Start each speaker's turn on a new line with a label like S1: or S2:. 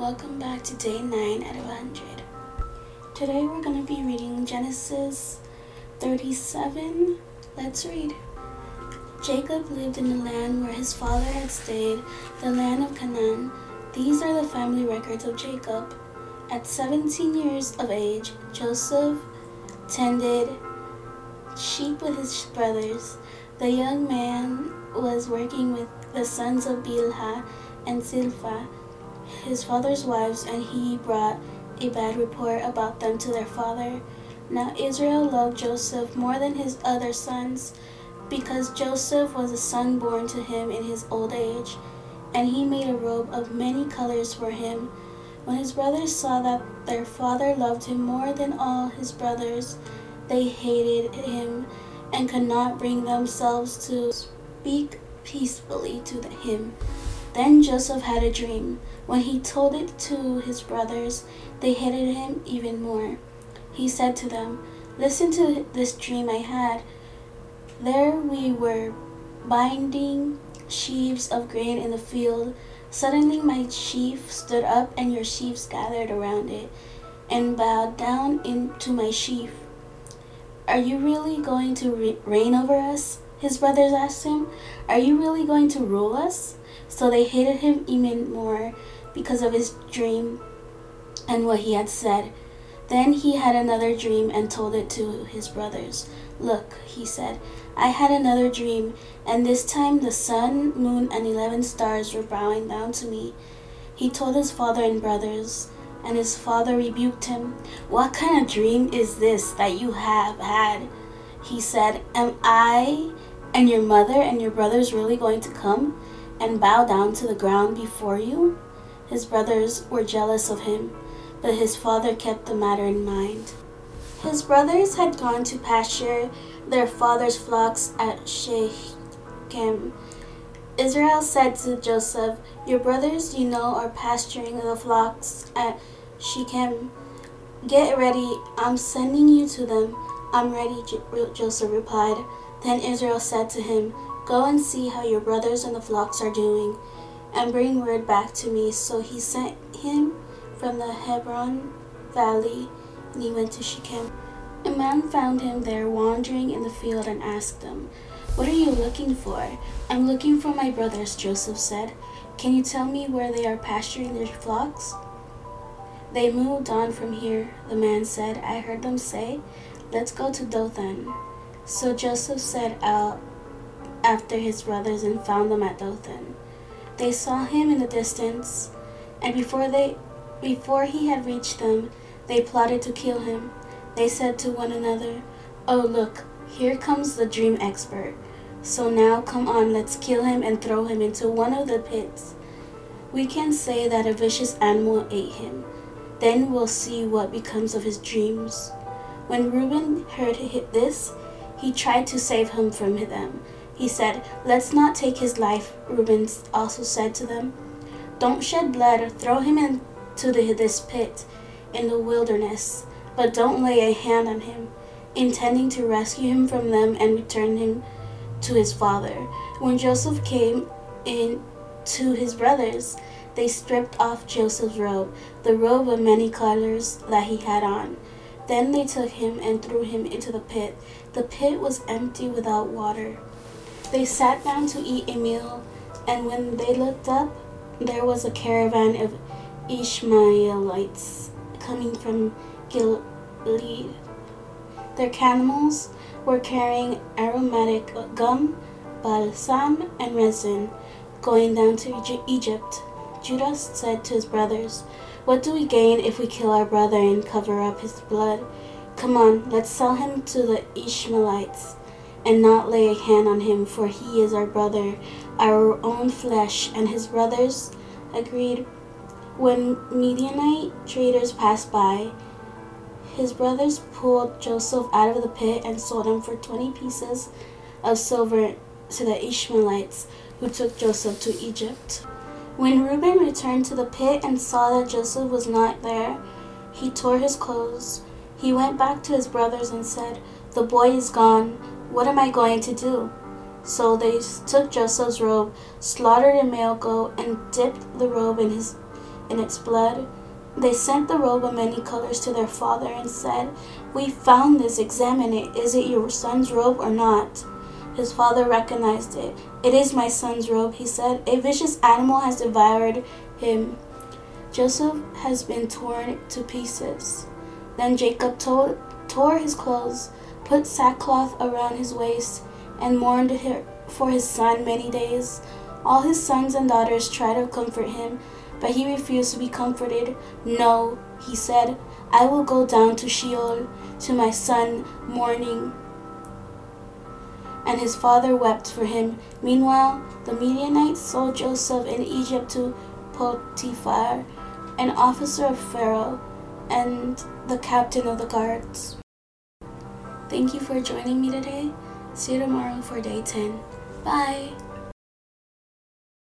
S1: Welcome back to day 9 out of 100. Today we're going to be reading Genesis 37. Let's read. Jacob lived in the land where his father had stayed, the land of Canaan. These are the family records of Jacob. At 17 years of age, Joseph tended sheep with his brothers. The young man was working with the sons of Bilhah and Zilpah, his father's wives, and he brought a bad report about them to their father. Now Israel loved Joseph more than his other sons, because Joseph was a son born to him in his old age, and he made a robe of many colors for him. When his brothers saw that their father loved him more than all his brothers, they hated him and could not bring themselves to speak peacefully to him. Then Joseph had a dream. When he told it to his brothers, they hated him even more. He said to them, Listen to this dream I had. There we were binding sheaves of grain in the field. Suddenly my sheaf stood up, and your sheaves gathered around it and bowed down into my sheaf. Are you really going to re- reign over us? His brothers asked him. Are you really going to rule us? So they hated him even more because of his dream and what he had said. Then he had another dream and told it to his brothers. Look, he said, I had another dream, and this time the sun, moon, and eleven stars were bowing down to me. He told his father and brothers. And his father rebuked him. What kind of dream is this that you have had? He said, Am I and your mother and your brothers really going to come and bow down to the ground before you? His brothers were jealous of him, but his father kept the matter in mind. His brothers had gone to pasture their father's flocks at Shechem. Israel said to Joseph, Your brothers, you know, are pasturing the flocks at Shechem. Get ready, I'm sending you to them. I'm ready, Joseph replied. Then Israel said to him, Go and see how your brothers and the flocks are doing, and bring word back to me. So he sent him from the Hebron valley, and he went to Shechem. A man found him there wandering in the field and asked him, What are you looking for? I'm looking for my brothers, Joseph said. Can you tell me where they are pasturing their flocks? They moved on from here, the man said. I heard them say, Let's go to Dothan. So Joseph set out after his brothers and found them at Dothan. They saw him in the distance, and before they before he had reached them, they plotted to kill him. They said to one another, Oh, look, here comes the dream expert. So now come on, let's kill him and throw him into one of the pits. We can say that a vicious animal ate him. Then we'll see what becomes of his dreams. When Reuben heard this, he tried to save him from them. He said, Let's not take his life. Reuben also said to them, Don't shed blood, or throw him into the, this pit in the wilderness but don't lay a hand on him, intending to rescue him from them and return him to his father. When Joseph came in to his brothers, they stripped off Joseph's robe, the robe of many colors that he had on. Then they took him and threw him into the pit. The pit was empty without water. They sat down to eat a meal, and when they looked up, there was a caravan of Ishmaelites coming from Gilead. Their camels were carrying aromatic gum, balsam, and resin, going down to Egypt. Judah said to his brothers, What do we gain if we kill our brother and cover up his blood? Come on, let's sell him to the Ishmaelites and not lay a hand on him, for he is our brother, our own flesh. And his brothers agreed. When Midianite traders passed by, his brothers pulled Joseph out of the pit and sold him for twenty pieces of silver to the Ishmaelites who took Joseph to Egypt. When Reuben returned to the pit and saw that Joseph was not there, he tore his clothes. He went back to his brothers and said, The boy is gone. What am I going to do? So they took Joseph's robe, slaughtered a male goat, and dipped the robe in his in its blood. They sent the robe of many colors to their father and said, We found this, examine it. Is it your son's robe or not? His father recognized it. It is my son's robe, he said. A vicious animal has devoured him. Joseph has been torn to pieces. Then Jacob tore his clothes, put sackcloth around his waist, and mourned for his son many days. All his sons and daughters tried to comfort him, but he refused to be comforted. No, he said, I will go down to Sheol to my son mourning. And his father wept for him. Meanwhile, the Midianites sold Joseph in Egypt to Potiphar, an officer of Pharaoh, and the captain of the guards. Thank you for joining me today. See you tomorrow for day 10. Bye.